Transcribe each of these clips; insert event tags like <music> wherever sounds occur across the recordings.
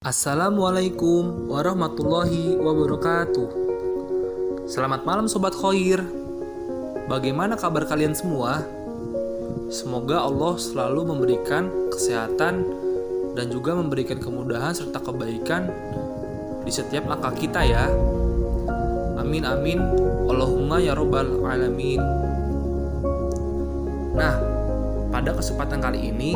Assalamualaikum warahmatullahi wabarakatuh. Selamat malam sobat Khoir. Bagaimana kabar kalian semua? Semoga Allah selalu memberikan kesehatan dan juga memberikan kemudahan serta kebaikan di setiap langkah kita ya. Amin amin. Allahumma ya robbal alamin. Nah, pada kesempatan kali ini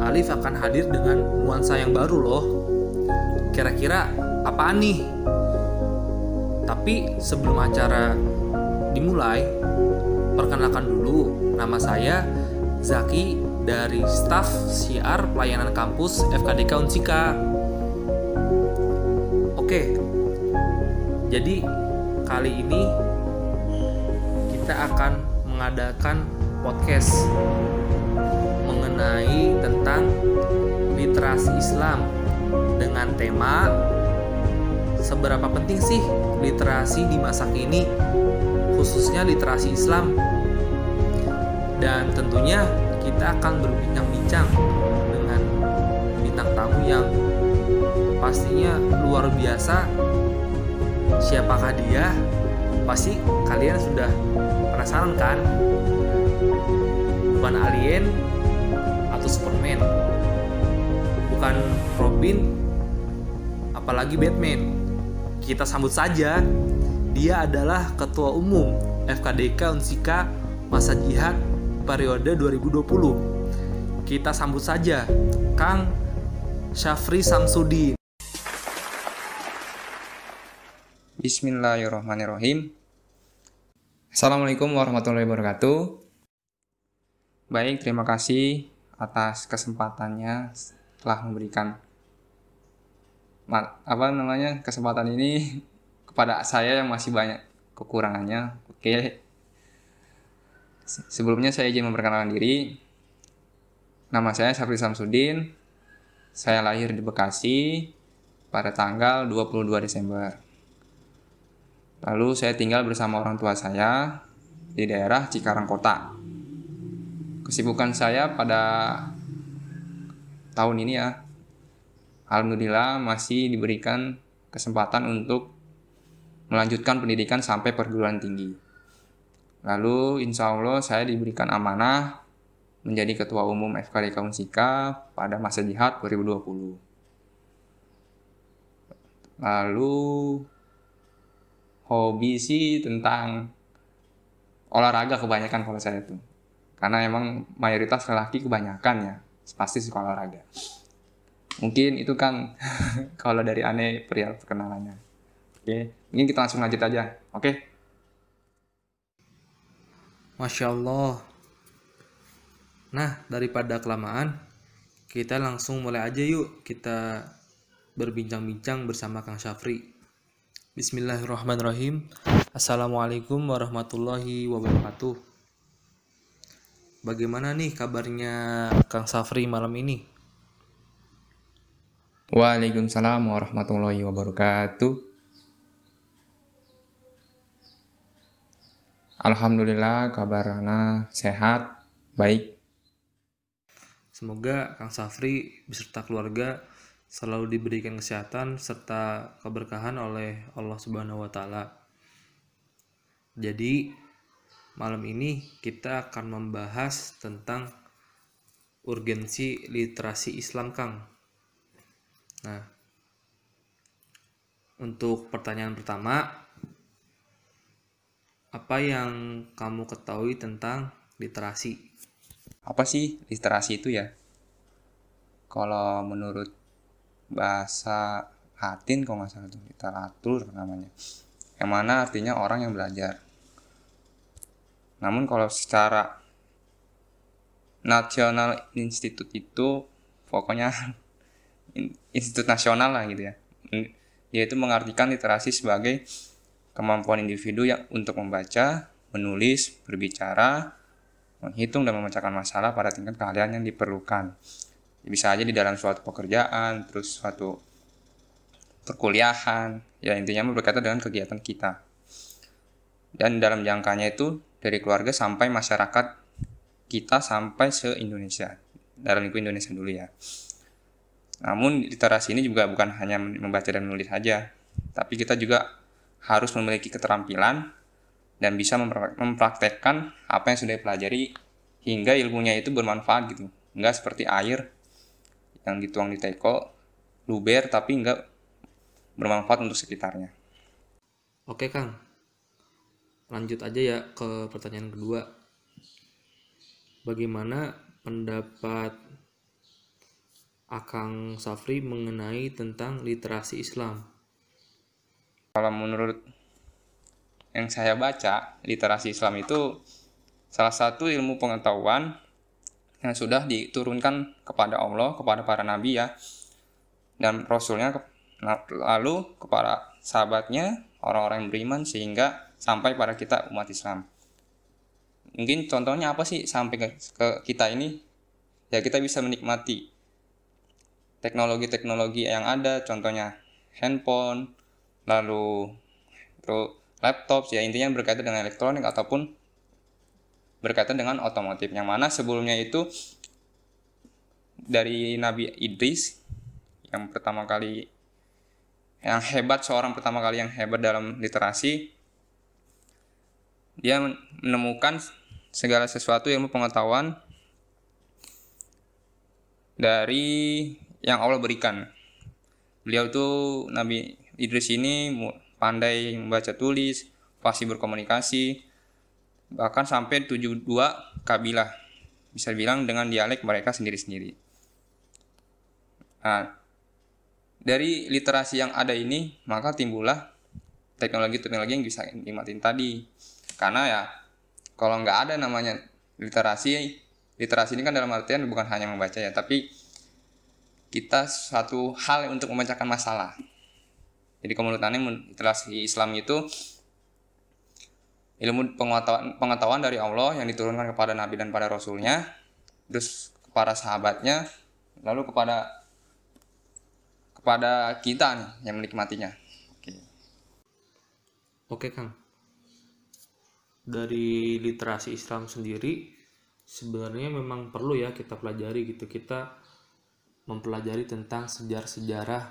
Alif akan hadir dengan nuansa yang baru loh. Kira-kira apa nih? Tapi sebelum acara dimulai, perkenalkan dulu nama saya Zaki dari staf siar pelayanan kampus FKDK Unsika. Oke, jadi kali ini kita akan mengadakan podcast mengenai tentang literasi Islam dengan tema seberapa penting sih literasi di masa kini khususnya literasi Islam? Dan tentunya kita akan berbincang-bincang dengan bintang tamu yang pastinya luar biasa. Siapakah dia? Pasti kalian sudah penasaran kan? Bukan alien Superman bukan Robin apalagi Batman. Kita sambut saja. Dia adalah ketua umum FKDK Unsika masa jihad periode 2020 kita sambut saja Kang Syafri Samsudin. Bismillahirrahmanirrahim. Assalamualaikum warahmatullahi wabarakatuh. Baik, terima kasih atas kesempatannya telah memberikan apa namanya kesempatan ini <laughs> kepada saya yang masih banyak kekurangannya. Oke. Sebelumnya saya izin memperkenalkan diri. Nama saya Syafri Samsudin. Saya lahir di Bekasi pada tanggal 22 Desember. Lalu saya tinggal bersama orang tua saya di daerah Cikarang Kota kesibukan saya pada tahun ini ya. Alhamdulillah masih diberikan kesempatan untuk melanjutkan pendidikan sampai perguruan tinggi. Lalu insya Allah saya diberikan amanah menjadi ketua umum FKD Kaunsika pada masa jihad 2020 lalu hobi sih tentang olahraga kebanyakan kalau saya tuh karena emang mayoritas lelaki kebanyakan ya pasti suka olahraga. Mungkin itu kan <laughs> kalau dari aneh pria perkenalannya. Oke mungkin kita langsung lanjut aja. Oke? Masya Allah. Nah daripada kelamaan kita langsung mulai aja yuk. Kita berbincang-bincang bersama Kang Syafri. Bismillahirrahmanirrahim. Assalamualaikum warahmatullahi wabarakatuh Bagaimana nih kabarnya Kang Safri malam ini? Waalaikumsalam warahmatullahi wabarakatuh. Alhamdulillah kabarana sehat, baik. Semoga Kang Safri beserta keluarga selalu diberikan kesehatan serta keberkahan oleh Allah Subhanahu wa taala. Jadi, Malam ini kita akan membahas tentang urgensi literasi Islam, Kang. Nah, untuk pertanyaan pertama, apa yang kamu ketahui tentang literasi? Apa sih literasi itu ya? Kalau menurut bahasa Latin kalau nggak salah itu literatur namanya. Yang mana artinya orang yang belajar. Namun kalau secara nasional institut itu pokoknya <laughs> institut nasional lah gitu ya. Dia itu mengartikan literasi sebagai kemampuan individu yang untuk membaca, menulis, berbicara, menghitung dan memecahkan masalah pada tingkat keahlian yang diperlukan. Bisa aja di dalam suatu pekerjaan, terus suatu perkuliahan, ya intinya berkaitan dengan kegiatan kita. Dan dalam jangkanya itu dari keluarga sampai masyarakat kita sampai se Indonesia dalam lingkup Indonesia dulu ya Namun literasi ini juga bukan hanya membaca dan menulis saja, tapi kita juga harus memiliki keterampilan dan bisa mempraktekkan apa yang sudah dipelajari hingga ilmunya itu bermanfaat gitu. Enggak seperti air yang dituang di teko, luber tapi enggak bermanfaat untuk sekitarnya. Oke Kang, lanjut aja ya ke pertanyaan kedua. Bagaimana pendapat Akang Safri mengenai tentang literasi Islam? Kalau menurut yang saya baca, literasi Islam itu salah satu ilmu pengetahuan yang sudah diturunkan kepada Allah, kepada para nabi ya, dan rasulnya, lalu kepada sahabatnya, orang-orang yang beriman, sehingga sampai pada kita umat Islam. Mungkin contohnya apa sih sampai ke, kita ini? Ya kita bisa menikmati teknologi-teknologi yang ada, contohnya handphone, lalu laptop, ya intinya berkaitan dengan elektronik ataupun berkaitan dengan otomotif. Yang mana sebelumnya itu dari Nabi Idris yang pertama kali yang hebat seorang pertama kali yang hebat dalam literasi dia menemukan segala sesuatu ilmu pengetahuan dari yang Allah berikan. Beliau itu Nabi Idris ini pandai membaca tulis, pasti berkomunikasi, bahkan sampai 72 kabilah. Bisa bilang dengan dialek mereka sendiri-sendiri. Nah, dari literasi yang ada ini, maka timbullah teknologi-teknologi yang bisa dinikmatin tadi. Karena ya, kalau nggak ada namanya literasi, literasi ini kan dalam artian bukan hanya membaca ya, tapi kita satu hal untuk memecahkan masalah. Jadi kemudian literasi Islam itu ilmu pengetahuan, pengetahuan dari Allah yang diturunkan kepada Nabi dan pada Rasulnya, terus kepada sahabatnya, lalu kepada kepada kita nih yang menikmatinya. Oke. Oke Kang. Dari literasi Islam sendiri sebenarnya memang perlu ya kita pelajari gitu kita mempelajari tentang sejarah-sejarah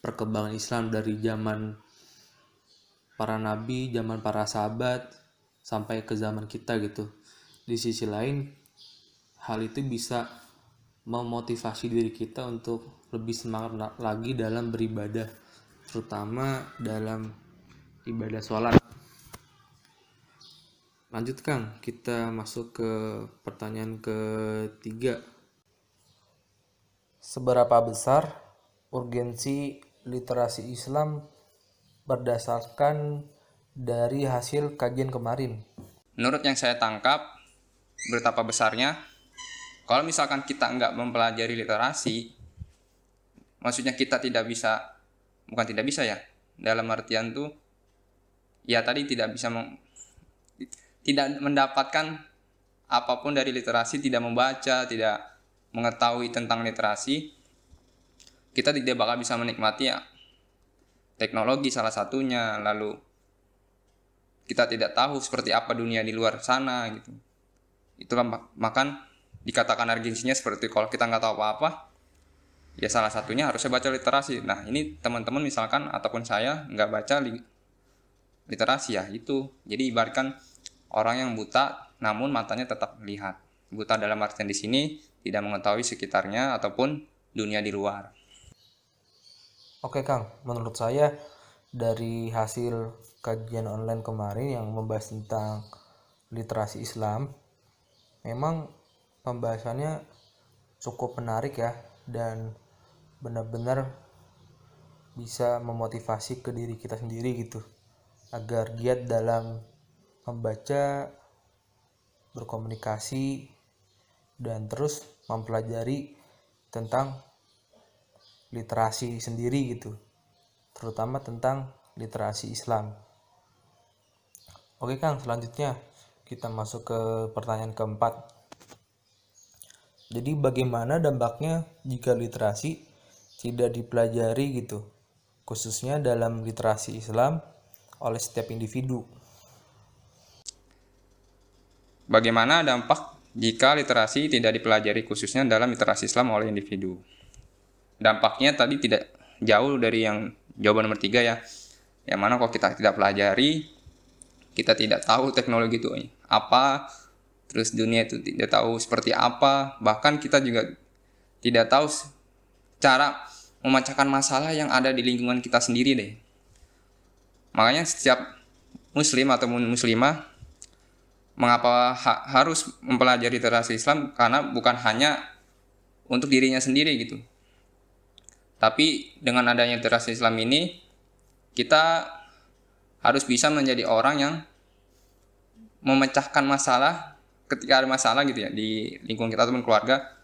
perkembangan Islam dari zaman para nabi, zaman para sahabat sampai ke zaman kita gitu. Di sisi lain, hal itu bisa memotivasi diri kita untuk lebih semangat lagi dalam beribadah, terutama dalam ibadah sholat. Lanjut Kang, kita masuk ke pertanyaan ketiga Seberapa besar urgensi literasi Islam berdasarkan dari hasil kajian kemarin? Menurut yang saya tangkap, betapa besarnya kalau misalkan kita nggak mempelajari literasi, maksudnya kita tidak bisa, bukan tidak bisa ya, dalam artian tuh, ya tadi tidak bisa meng, tidak mendapatkan apa pun dari literasi, tidak membaca, tidak mengetahui tentang literasi, kita tidak bakal bisa menikmati ya teknologi salah satunya, lalu kita tidak tahu seperti apa dunia di luar sana gitu. Itulah makan dikatakan urgensinya seperti kalau kita nggak tahu apa-apa, ya salah satunya harusnya baca literasi. Nah ini teman-teman misalkan ataupun saya nggak baca li literasi ya itu. Jadi ibaratkan orang yang buta namun matanya tetap melihat. Buta dalam artian di sini tidak mengetahui sekitarnya ataupun dunia di luar. Oke Kang, menurut saya dari hasil kajian online kemarin yang membahas tentang literasi Islam, memang pembahasannya cukup menarik ya dan benar-benar bisa memotivasi ke diri kita sendiri gitu agar giat dalam membaca berkomunikasi dan terus mempelajari tentang literasi sendiri gitu. Terutama tentang literasi Islam. Oke Kang selanjutnya kita masuk ke pertanyaan keempat. Jadi bagaimana dampaknya jika literasi tidak dipelajari gitu? Khususnya dalam literasi Islam oleh setiap individu Bagaimana dampak jika literasi tidak dipelajari khususnya dalam literasi Islam oleh individu. dampaknya tadi tidak jauh dari yang jawaban nomor tiga ya. Yang mana kalau kita tidak pelajari kita tidak tahu teknologi itu apa terus dunia itu tidak tahu seperti apa. Bahkan kita juga tidak tahu cara memecahkan masalah yang ada di lingkungan kita sendiri deh. Makanya setiap muslim atau muslimah mengapa ha harus mempelajari literasi Islam? Karena bukan hanya untuk dirinya sendiri gitu. Tapi dengan adanya literasi Islam ini kita harus bisa menjadi orang yang memecahkan masalah ketika ada masalah gitu ya di lingkungan kita ataupun keluarga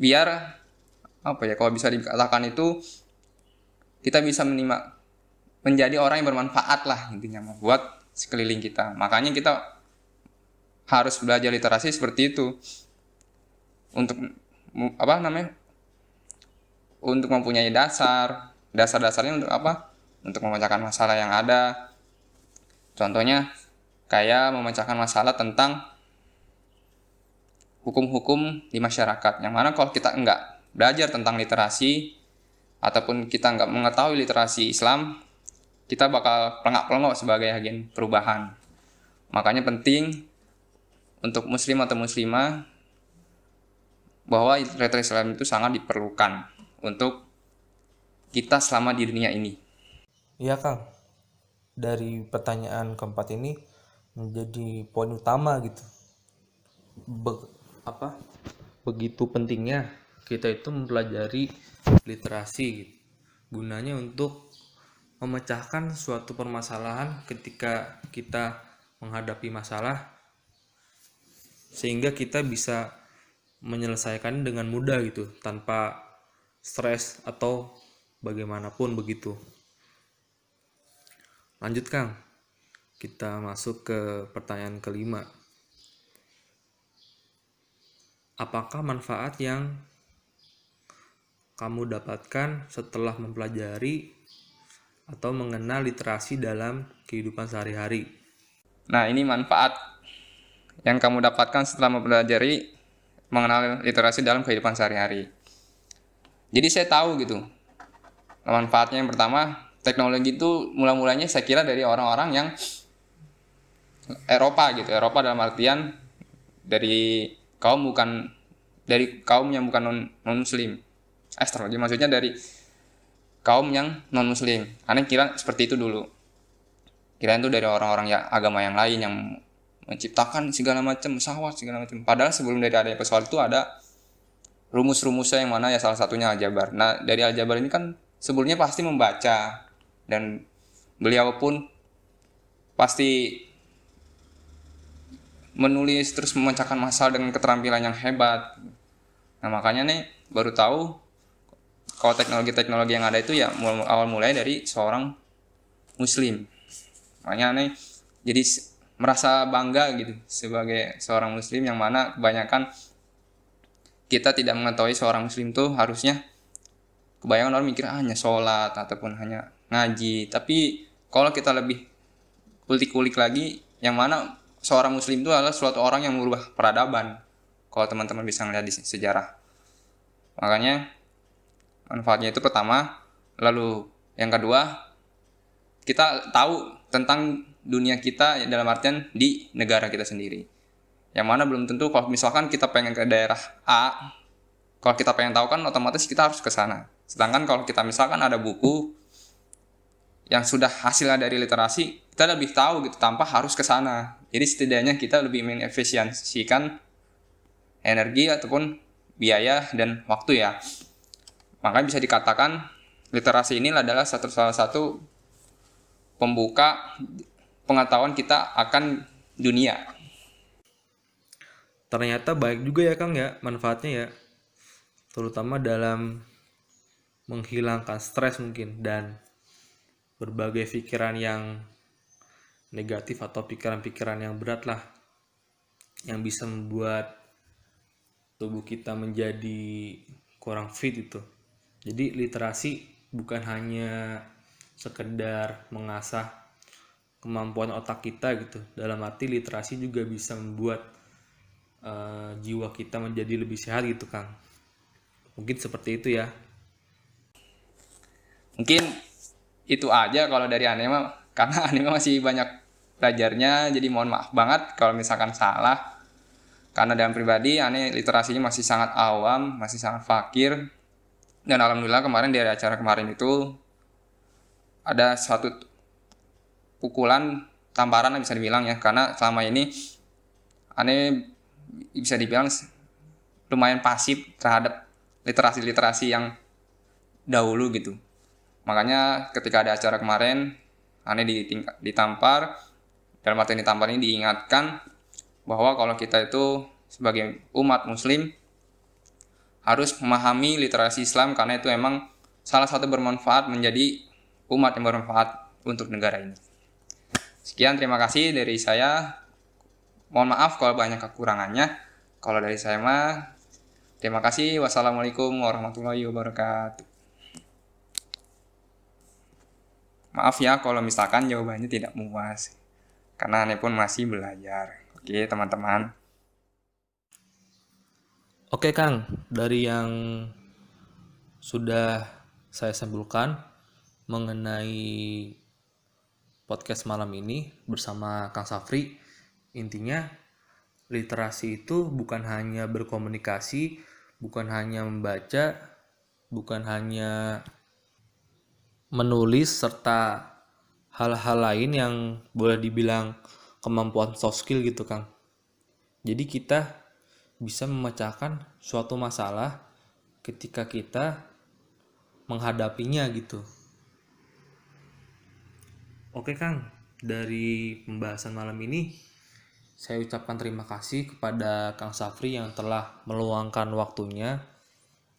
biar apa ya kalau bisa dikatakan itu kita bisa menima, menjadi orang yang bermanfaat lah intinya buat sekeliling kita. Makanya kita harus belajar literasi seperti itu. Untuk apa namanya? Untuk mempunyai dasar. Dasar-dasarnya untuk apa? Untuk memecahkan masalah yang ada. Contohnya kayak memecahkan masalah tentang hukum-hukum di masyarakat. Yang mana kalau kita enggak belajar tentang literasi ataupun kita nggak mengetahui literasi Islam, kita bakal pelengak-pelengok sebagai agen perubahan. Makanya penting untuk muslim atau muslimah bahwa literasi Islam itu sangat diperlukan untuk kita selama di dunia ini. Iya Kang, dari pertanyaan keempat ini menjadi poin utama gitu. Be apa? Begitu pentingnya kita itu mempelajari literasi gunanya untuk memecahkan suatu permasalahan ketika kita menghadapi masalah sehingga kita bisa menyelesaikan dengan mudah gitu tanpa stres atau bagaimanapun begitu. Lanjut Kang. Kita masuk ke pertanyaan kelima. Apakah manfaat yang kamu dapatkan setelah mempelajari atau mengenal literasi dalam kehidupan sehari-hari. Nah, ini manfaat yang kamu dapatkan setelah mempelajari mengenal literasi dalam kehidupan sehari-hari. Jadi saya tahu gitu. Manfaatnya yang pertama, teknologi itu mula-mulanya saya kira dari orang-orang yang Eropa gitu. Eropa dalam artian dari kaum bukan dari kaum yang bukan non, non muslim astrologi maksudnya dari kaum yang non muslim aneh kira seperti itu dulu. Kira itu dari orang-orang ya agama yang lain yang menciptakan segala macam pesawat segala macam. Padahal sebelum dari ada pesawat itu ada rumus-rumusnya yang mana ya salah satunya aljabar. Nah dari aljabar ini kan sebelumnya pasti membaca. Dan beliau pun pasti menulis terus memecahkan masalah dengan keterampilan yang hebat. Nah makanya nih baru tahu kalau teknologi-teknologi yang ada itu ya awal mulai dari seorang muslim. Makanya nih jadi merasa bangga gitu sebagai seorang muslim yang mana kebanyakan kita tidak mengetahui seorang muslim tuh harusnya kebanyakan orang mikir ah, hanya sholat ataupun hanya ngaji. Tapi kalau kita lebih kulik-kulik lagi yang mana seorang muslim itu adalah suatu orang yang merubah peradaban. Kalau teman-teman bisa melihat di sejarah. Makanya manfaatnya itu pertama. Lalu yang kedua kita tahu tentang dunia kita dalam artian di negara kita sendiri. Yang mana belum tentu kalau misalkan kita pengen ke daerah A kalau kita pengen tahu kan otomatis kita harus ke sana. Sedangkan kalau kita misalkan ada buku yang sudah hasilnya dari literasi kita lebih tahu gitu tanpa harus ke sana. Jadi setidaknya kita lebih mengefisiensikan energi ataupun biaya dan waktu ya maka bisa dikatakan literasi ini adalah satu salah satu pembuka pengetahuan kita akan dunia. Ternyata baik juga ya Kang ya manfaatnya ya. Terutama dalam menghilangkan stres mungkin dan berbagai pikiran yang negatif atau pikiran-pikiran yang berat lah yang bisa membuat tubuh kita menjadi kurang fit itu jadi literasi bukan hanya sekedar mengasah kemampuan otak kita gitu. Dalam arti literasi juga bisa membuat uh, jiwa kita menjadi lebih sehat gitu kang. Mungkin seperti itu ya. Mungkin itu aja kalau dari mah karena <laughs> aneh masih banyak belajarnya jadi mohon maaf banget kalau misalkan salah. Karena dalam pribadi aneh literasinya masih sangat awam masih sangat fakir dan alhamdulillah kemarin dari acara kemarin itu ada suatu pukulan tamparan bisa dibilang ya. Karena selama ini aneh bisa dibilang lumayan pasif terhadap literasi-literasi yang dahulu gitu. Makanya ketika ada acara kemarin aneh ditampar. Dalam arti ditampar ini diingatkan bahwa kalau kita itu sebagai umat muslim harus memahami literasi Islam karena itu emang salah satu bermanfaat menjadi umat yang bermanfaat untuk negara ini. Sekian terima kasih dari saya. Mohon maaf kalau banyak kekurangannya. Kalau dari saya mah terima kasih. Wassalamualaikum warahmatullahi wabarakatuh. Maaf ya kalau misalkan jawabannya tidak muas. Karena aneh pun masih belajar. Oke, teman-teman. Oke, Kang. Dari yang sudah saya simpulkan mengenai podcast malam ini bersama Kang Safri, intinya literasi itu bukan hanya berkomunikasi, bukan hanya membaca, bukan hanya menulis serta hal-hal lain yang boleh dibilang kemampuan soft skill gitu Kang. Jadi kita bisa memecahkan suatu masalah ketika kita menghadapinya gitu. Oke Kang, dari pembahasan malam ini saya ucapkan terima kasih kepada Kang Safri yang telah meluangkan waktunya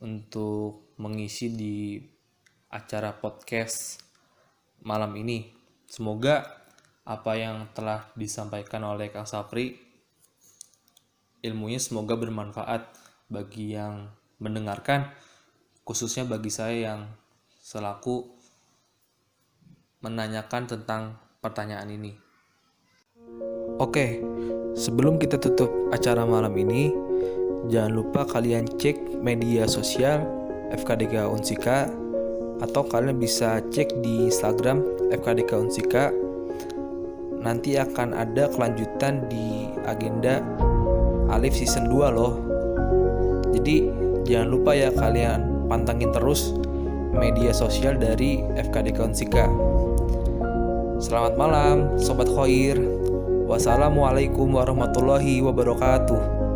untuk mengisi di acara podcast malam ini. Semoga apa yang telah disampaikan oleh Kang Sapri ilmunya semoga bermanfaat bagi yang mendengarkan khususnya bagi saya yang selaku menanyakan tentang pertanyaan ini. Oke, sebelum kita tutup acara malam ini, jangan lupa kalian cek media sosial FKDK Unsika atau kalian bisa cek di Instagram FKDK Unsika nanti akan ada kelanjutan di agenda Alif season 2 loh. Jadi jangan lupa ya kalian pantangin terus media sosial dari FKDK Unsika Selamat malam Sobat Khoir Wassalamualaikum warahmatullahi wabarakatuh